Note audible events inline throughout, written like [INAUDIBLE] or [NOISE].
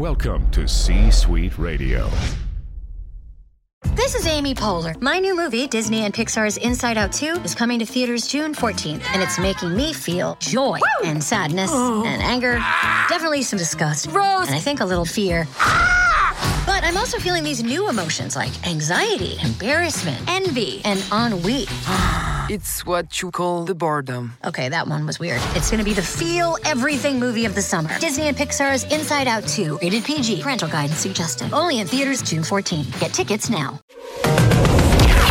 Welcome to C Suite Radio. This is Amy Poehler. My new movie, Disney and Pixar's Inside Out 2, is coming to theaters June 14th, and it's making me feel joy Woo! and sadness oh. and anger, definitely some disgust, Rose. and I think a little fear. But I'm also feeling these new emotions like anxiety, embarrassment, envy, and ennui. It's what you call the boredom. Okay, that one was weird. It's gonna be the feel everything movie of the summer. Disney and Pixar's Inside Out 2, rated PG, parental guidance suggested. Only in theaters June 14. Get tickets now.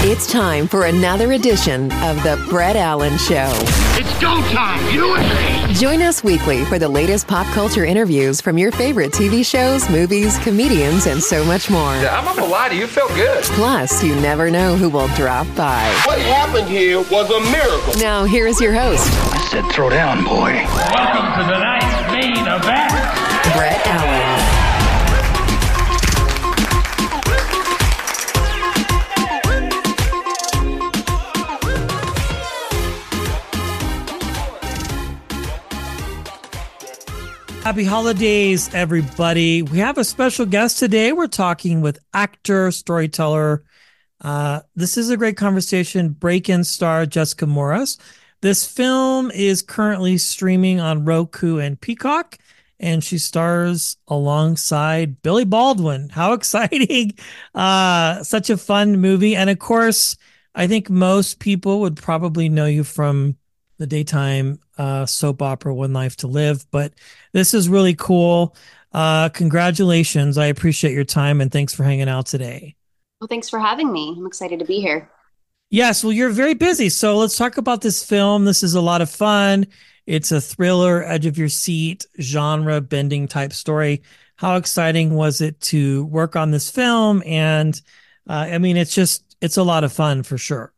It's time for another edition of The Brett Allan Show. It's go time, you and me. Join us weekly for the latest pop culture interviews from your favorite TV shows, movies, comedians, and so much more. I'm not gonna lie to you, you felt good. Plus, you never know who will drop by. What happened here was a miracle. Now, here is your host. I said, throw down, boy. Welcome to tonight's main event. Brett Allan. Happy holidays, everybody. We have a special guest today. We're talking with actor, storyteller. Uh, this is a great conversation. Break in star Jessica Morris. This film is currently streaming on Roku and Peacock, and she stars alongside Billy Baldwin. [LAUGHS] How exciting! Uh, such a fun movie. And of course, I think most people would probably know you from the daytime uh, soap opera One Life to Live. But this is really cool. Uh, congratulations. I appreciate your time and thanks for hanging out today. Well, thanks for having me. I'm excited to be here. Yes, well, you're very busy. So let's talk about this film. This is a lot of fun. It's a thriller, edge of your seat, genre bending type story. How exciting was it to work on this film? And uh, I mean, it's just, it's a lot of fun for sure.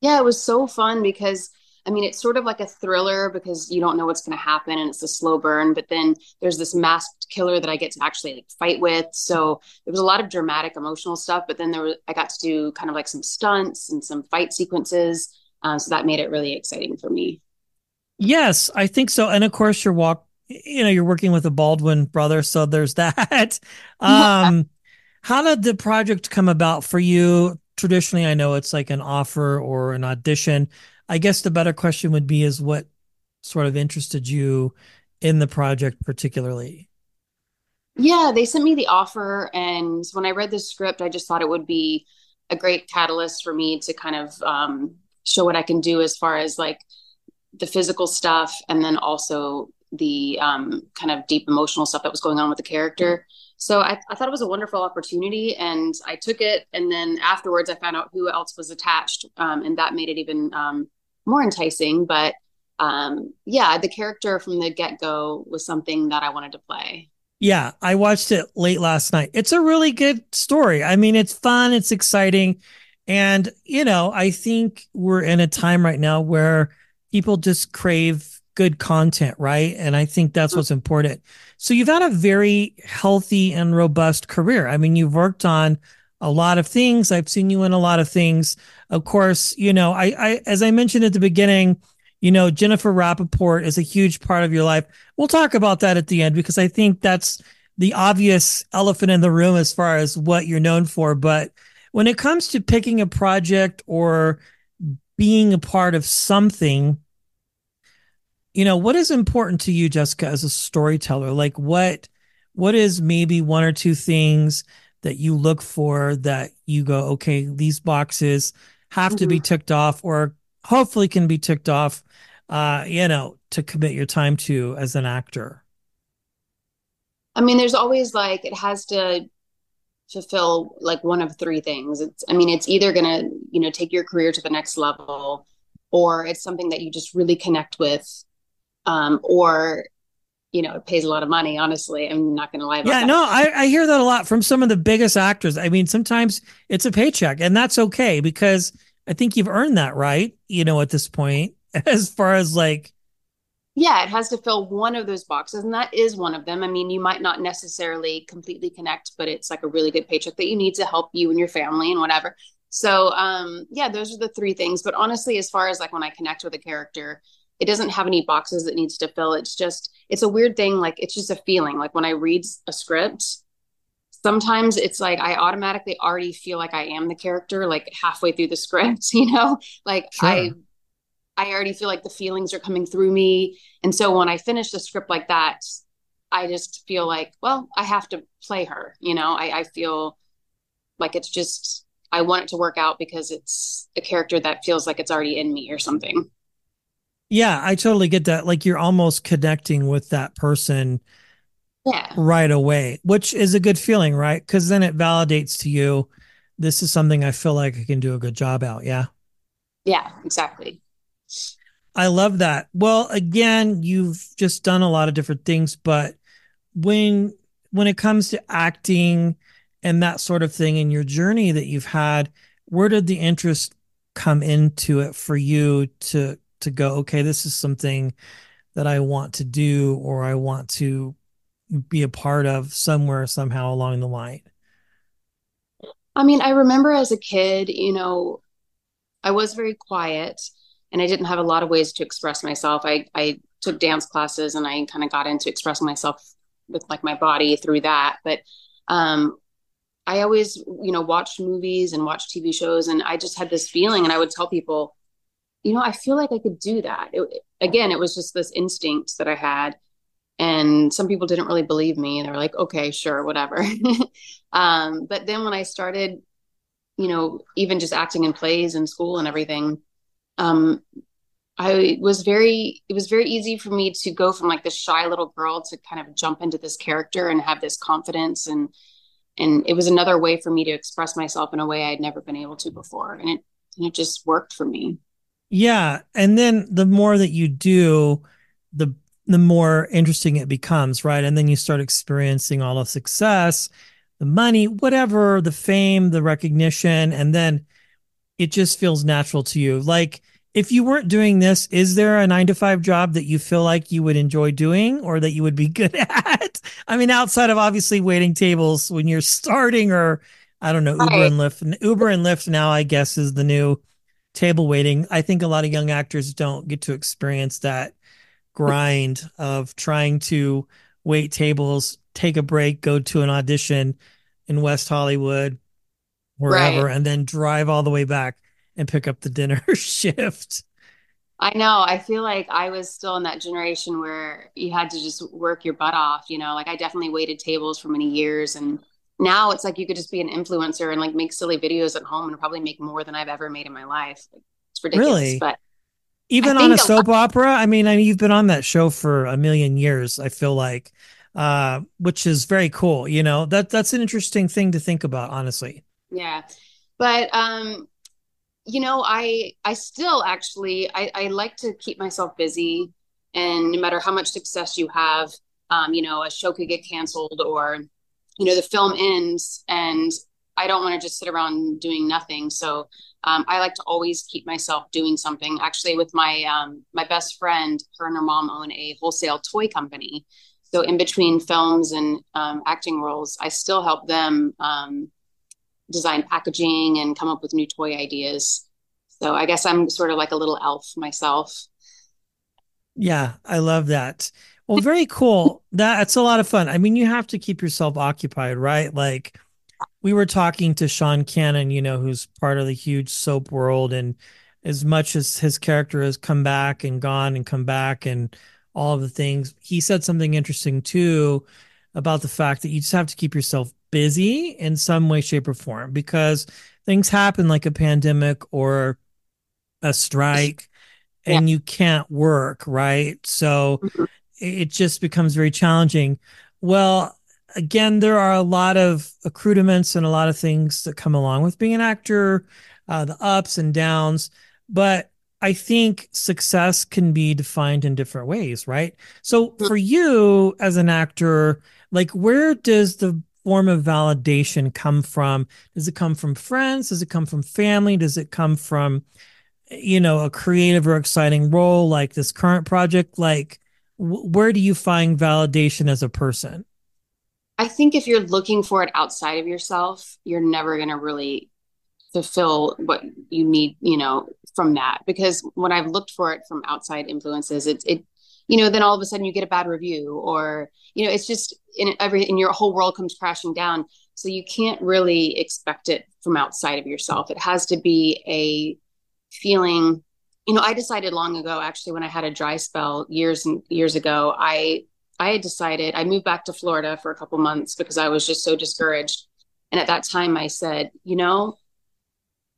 Yeah, it was so fun because I mean, it's sort of like a thriller because you don't know what's going to happen and it's a slow burn. But then there's this masked killer that I get to actually like fight with. So there was a lot of dramatic, emotional stuff. But then there was I got to do kind of like some stunts and some fight sequences. Um, so that made it really exciting for me. Yes, I think so. And of course, you're walk. You know, you're working with a Baldwin brother, so there's [LAUGHS] that. um, how did the project come about for you? Traditionally, I know it's like an offer or an audition. I guess the better question would be is what sort of interested you in the project particularly? Yeah, they sent me the offer and when I read the script, I just thought it would be a great catalyst for me to kind of um, show what I can do as far as like the physical stuff and then also the um, kind of deep emotional stuff that was going on with the character. So I, I, thought it was a wonderful opportunity and I took it. And then afterwards, I found out who else was attached. Um, and that made it even um, more enticing. But um, yeah, the character from the get go was something that I wanted to play. Yeah, I watched it late last night. It's a really good story. I mean, it's fun, it's exciting. And, you know, I think we're in a time right now where people just crave good content, right? And I think that's what's important. So you've had a very healthy and robust career. I mean, you've worked on a lot of things. I've seen you in a lot of things. Of course, you know, I, I as I mentioned at the beginning, you know, Jennifer Rappaport is a huge part of your life. We'll talk about that at the end because I think that's the obvious elephant in the room as far as what you're known for. But when it comes to picking a project or being a part of something, you know, what is important to you, Jessica, as a storyteller? Like what what is maybe one or two things that you look for that you go, okay, these boxes have mm-hmm. to be mm-hmm. ticked off or hopefully can be ticked off, uh, you know, to commit your time to as an actor? I mean, there's always like, it has to fulfill like one of three things. It's, I mean, it's either going to, you know, take your career to the next level or it's something that you just really connect with. Um, or you know, it pays a lot of money. Honestly, I'm not going to lie about yeah, that. no, I, I hear that a lot from some of the biggest actors. I mean, sometimes it's a paycheck, and that's okay because I think you've earned that, right? You know, at this point, [LAUGHS] as far as like, yeah, it has to fill one of those boxes, and that is one of them. I mean, you might not necessarily completely connect, but it's like a really good paycheck that you need to help you and your family and whatever. So, um, yeah, those are the three things. But honestly, as far as like when I connect with a character, it doesn't have any boxes it needs to fill. It's just, it's a weird thing. Like it's just a feeling. Like when I read a script, sometimes it's like I automatically already feel like I am the character, like halfway through the script, [LAUGHS] you know, like sure. I, I already feel like the feelings are coming through me. And so when I finish the script like that, I just feel like, well, I have to play her, you know, I, I feel like it's just, I want it to work out because it's a character that feels like it's already in me or something. Yeah, I totally get that. Like you're almost connecting with that person yeah. right away, which is a good feeling, right? Because then it validates to you, this is something I feel like I can do a good job out. Yeah. Yeah, exactly. I love that. Well, again, you've just done a lot of different things, but when when it comes to acting and that sort of thing in your journey that you've had, where did the interest come into it for you to to go, okay, this is something that I want to do or I want to be a part of somewhere, somehow along the line? I mean, I remember as a kid, you know, I was very quiet and I didn't have a lot of ways to express myself. I, I took dance classes and I kind of got into expressing myself with like my body through that. But um, I always, you know, watched movies and watched TV shows, and I just had this feeling, and I would tell people, you know, I feel like I could do that. It, again, it was just this instinct that I had. And some people didn't really believe me. They were like, okay, sure, whatever. [LAUGHS] um, but then when I started, you know, even just acting in plays in school and everything, um, I was very, it was very easy for me to go from like this shy little girl to kind of jump into this character and have this confidence. And, and it was another way for me to express myself in a way I'd never been able to before. And it, and it just worked for me. Yeah. And then the more that you do, the the more interesting it becomes, right? And then you start experiencing all the success, the money, whatever, the fame, the recognition, and then it just feels natural to you. Like if you weren't doing this, is there a nine to five job that you feel like you would enjoy doing or that you would be [LAUGHS] good at? I mean, outside of obviously waiting tables when you're starting or I don't know, Uber and Lyft. Uber and Lyft now, I guess, is the new table waiting. I think a lot of young actors don't get to experience that grind of trying to wait tables, take a break, go to an audition in West Hollywood, wherever, right. and then drive all the way back and pick up the dinner [LAUGHS] shift. I know. I feel like I was still in that generation where you had to just work your butt off, you know, like I definitely waited tables for many years and now it's like you could just be an influencer and like make silly videos at home and probably make more than I've ever made in my life. It's ridiculous. Really? But even on a soap a opera, I mean, I mean, you've been on that show for a million years. I feel like, uh, which is very cool. You know, that that's an interesting thing to think about, honestly. Yeah, but um, you know, I I still actually I, I like to keep myself busy, and no matter how much success you have, um, you know, a show could get canceled or you know the film ends and i don't want to just sit around doing nothing. So um, i like to always keep myself doing something. Actually with my um, my best friend her and her mom own a wholesale toy company. So in between films and um, acting roles i still help them um, design packaging and come up with new toy ideas. So i guess i'm sort of like a little elf myself. Yeah i love that well, very cool. That's a lot of fun. I mean, you have to keep yourself occupied, right? Like we were talking to Sean Kanan, you know, who's part of the huge soap world. And as much as his character has come back and gone and come back and all of the things, he said something interesting too about the fact that you just have to keep yourself busy in some way, shape, or form because things happen like a pandemic or a strike and you can't work, right? So, mm-hmm it just becomes very challenging. Well, again, there are a lot of accoutrements and a lot of things that come along with being an actor, uh, the ups and downs. But I think success can be defined in different ways, right? So for you as an actor, like where does the form of validation come from? Does it come from friends? Does it come from family? Does it come from, you know, a creative or exciting role like this current project? Like, where do you find validation as a person? I think if you're looking for it outside of yourself, you're never going to really fulfill what you need, you know, from that. Because when I've looked for it from outside influences, it it you know, then all of a sudden you get a bad review or you know, it's just in every in your whole world comes crashing down. So you can't really expect it from outside of yourself. It has to be a feeling you know, I decided long ago, actually, when I had a dry spell years and years ago, I I had decided I moved back to Florida for a couple months because I was just so discouraged. And at that time, I said, you know,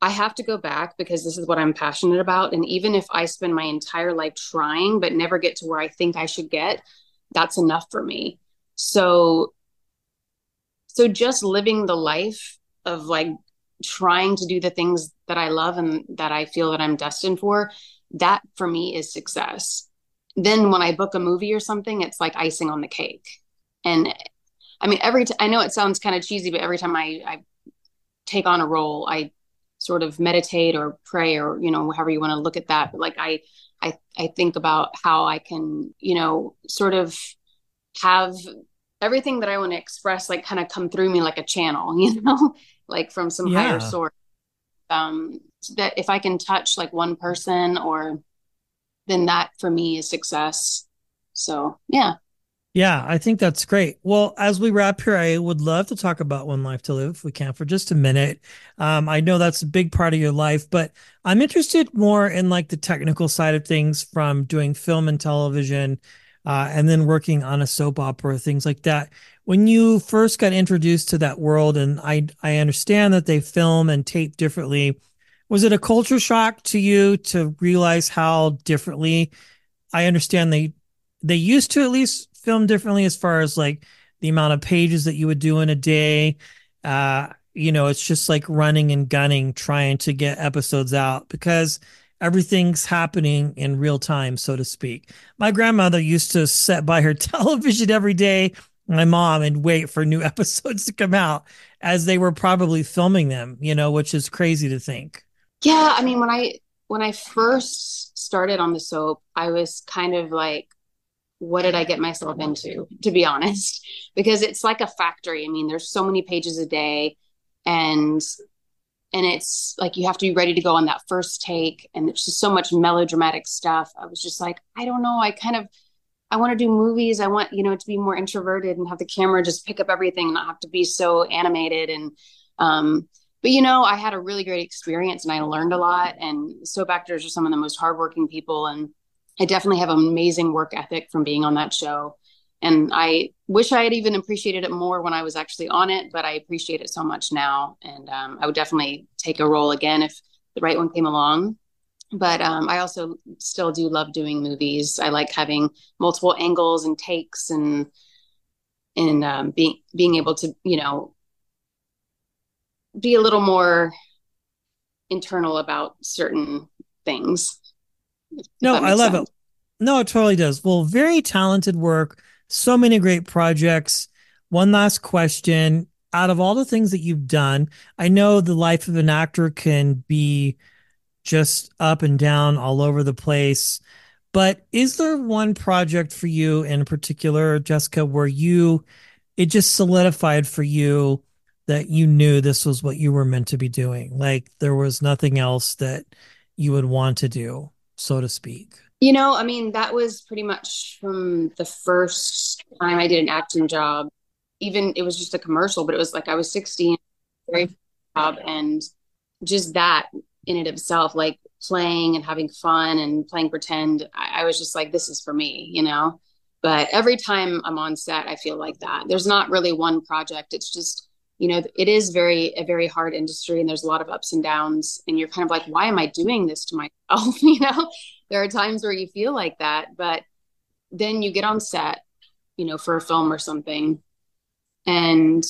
I have to go back because this is what I'm passionate about. And even if I spend my entire life trying but never get to where I think I should get, that's enough for me. So, so just living the life of like trying to do the things that I love and that I feel that I'm destined for, that for me is success. Then when I book a movie or something, it's like icing on the cake. And I mean, every t- I know it sounds kind of cheesy, but every time I, I take on a role, I sort of meditate or pray or you know however you want to look at that. But like I, I, I think about how I can you know sort of have everything that I want to express like kind of come through me like a channel, [LAUGHS] you know like from some yeah. higher source. Um, that if I can touch like one person or then that for me is success. So yeah. Yeah, I think that's great. Well, as we wrap here, I would love to talk about One Life to Live if we can for just a minute. Um, I know that's a big part of your life, but I'm interested more in like the technical side of things from doing film and television uh, and then working on a soap opera, things like that when you first got introduced to that world, and I I understand that they film and tape differently, was it a culture shock to you to realize how differently? I understand they they used to at least film differently as far as like the amount of pages that you would do in a day. Uh, you know, it's just like running and gunning trying to get episodes out because everything's happening in real time, so to speak. My grandmother used to sit by her [LAUGHS] television every day my mom and wait for new [LAUGHS] episodes to come out as they were probably filming them, you know, which is crazy to think. Yeah, I mean when I when I first started on the soap, I was kind of like what did I get myself into, to be honest? [LAUGHS] Because it's like a factory. I mean, there's so many pages a day and and it's like you have to be ready to go on that first take and it's just so much melodramatic stuff. I was just like, I don't know, I kind of I want to do movies. I want, you know, to be more introverted and have the camera just pick up everything and not have to be so animated. And, um, but you know, I had a really great experience and I learned a lot. And soap actors are some of the most hardworking people. And I definitely have an amazing work ethic from being on that show. And I wish I had even appreciated it more when I was actually on it, but I appreciate it so much now. And um, I would definitely take a role again if the right one came along but um, I also still do love doing movies. I like having multiple angles and takes and and um, being being able to you know be a little more internal about certain things. No, I love sense. it. No, it totally does. Well, very talented work. So many great projects. One last question. Out of all the things that you've done, I know the life of an actor can be just up and down all over the place. But is there one project for you in particular, Jessica, where you it just solidified for you that you knew this was what you were meant to be doing? Like there was nothing else that you would want to do, so to speak. You know, I mean, that was pretty much from the first time I did an acting job. Even it was just a commercial, but it was like I was 16, very job, and just that in and of itself, like playing and having fun and playing pretend, I, I was just like, this is for me, you know? But every time I'm on set, I feel like that. There's not really one project. It's just, you know, it is very, a very hard industry and there's a lot of ups and downs. And you're kind of like, why am I doing this to myself? [LAUGHS] you know, there are times where you feel like that, but then you get on set, you know, for a film or something and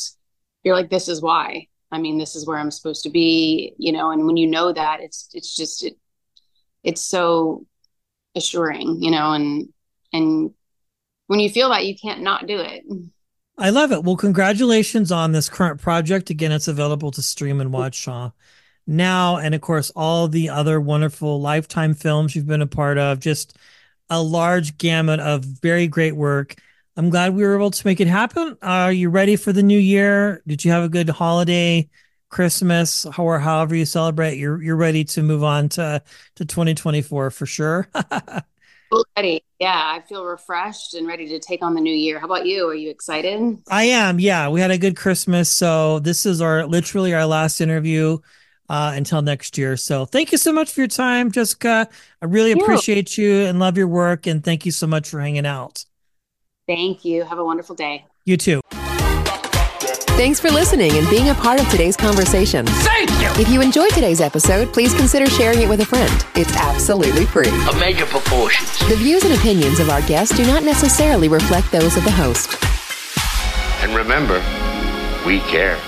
you're like, this is why I mean, this is where I'm supposed to be, you know, and when you know that it's, it's just, it, it's so assuring, you know, and, and when you feel that you can't not do it. I love it. Well, congratulations on this current project. Again, it's available to stream and watch now. And of course, all the other wonderful lifetime films you've been a part of, just a large gamut of very great work. I'm glad we were able to make it happen. Are you ready for the new year? Did you have a good holiday Christmas or however you celebrate, you're you're ready to move on to to 2024 for sure. [LAUGHS] ready. Yeah, I feel refreshed and ready to take on the new year. How about you? Are you excited? I am. Yeah, we had a good Christmas, so this is our literally our last interview uh, until next year. So thank you so much for your time, Jessica. I really appreciate you and love your work, and thank you so much for hanging out. Thank you. Have a wonderful day. You too. Thanks for listening and being a part of today's conversation. Thank you. If you enjoyed today's episode, please consider sharing it with a friend. It's absolutely free. A major proportions. The views and opinions of our guests do not necessarily reflect those of the host. And remember, we care.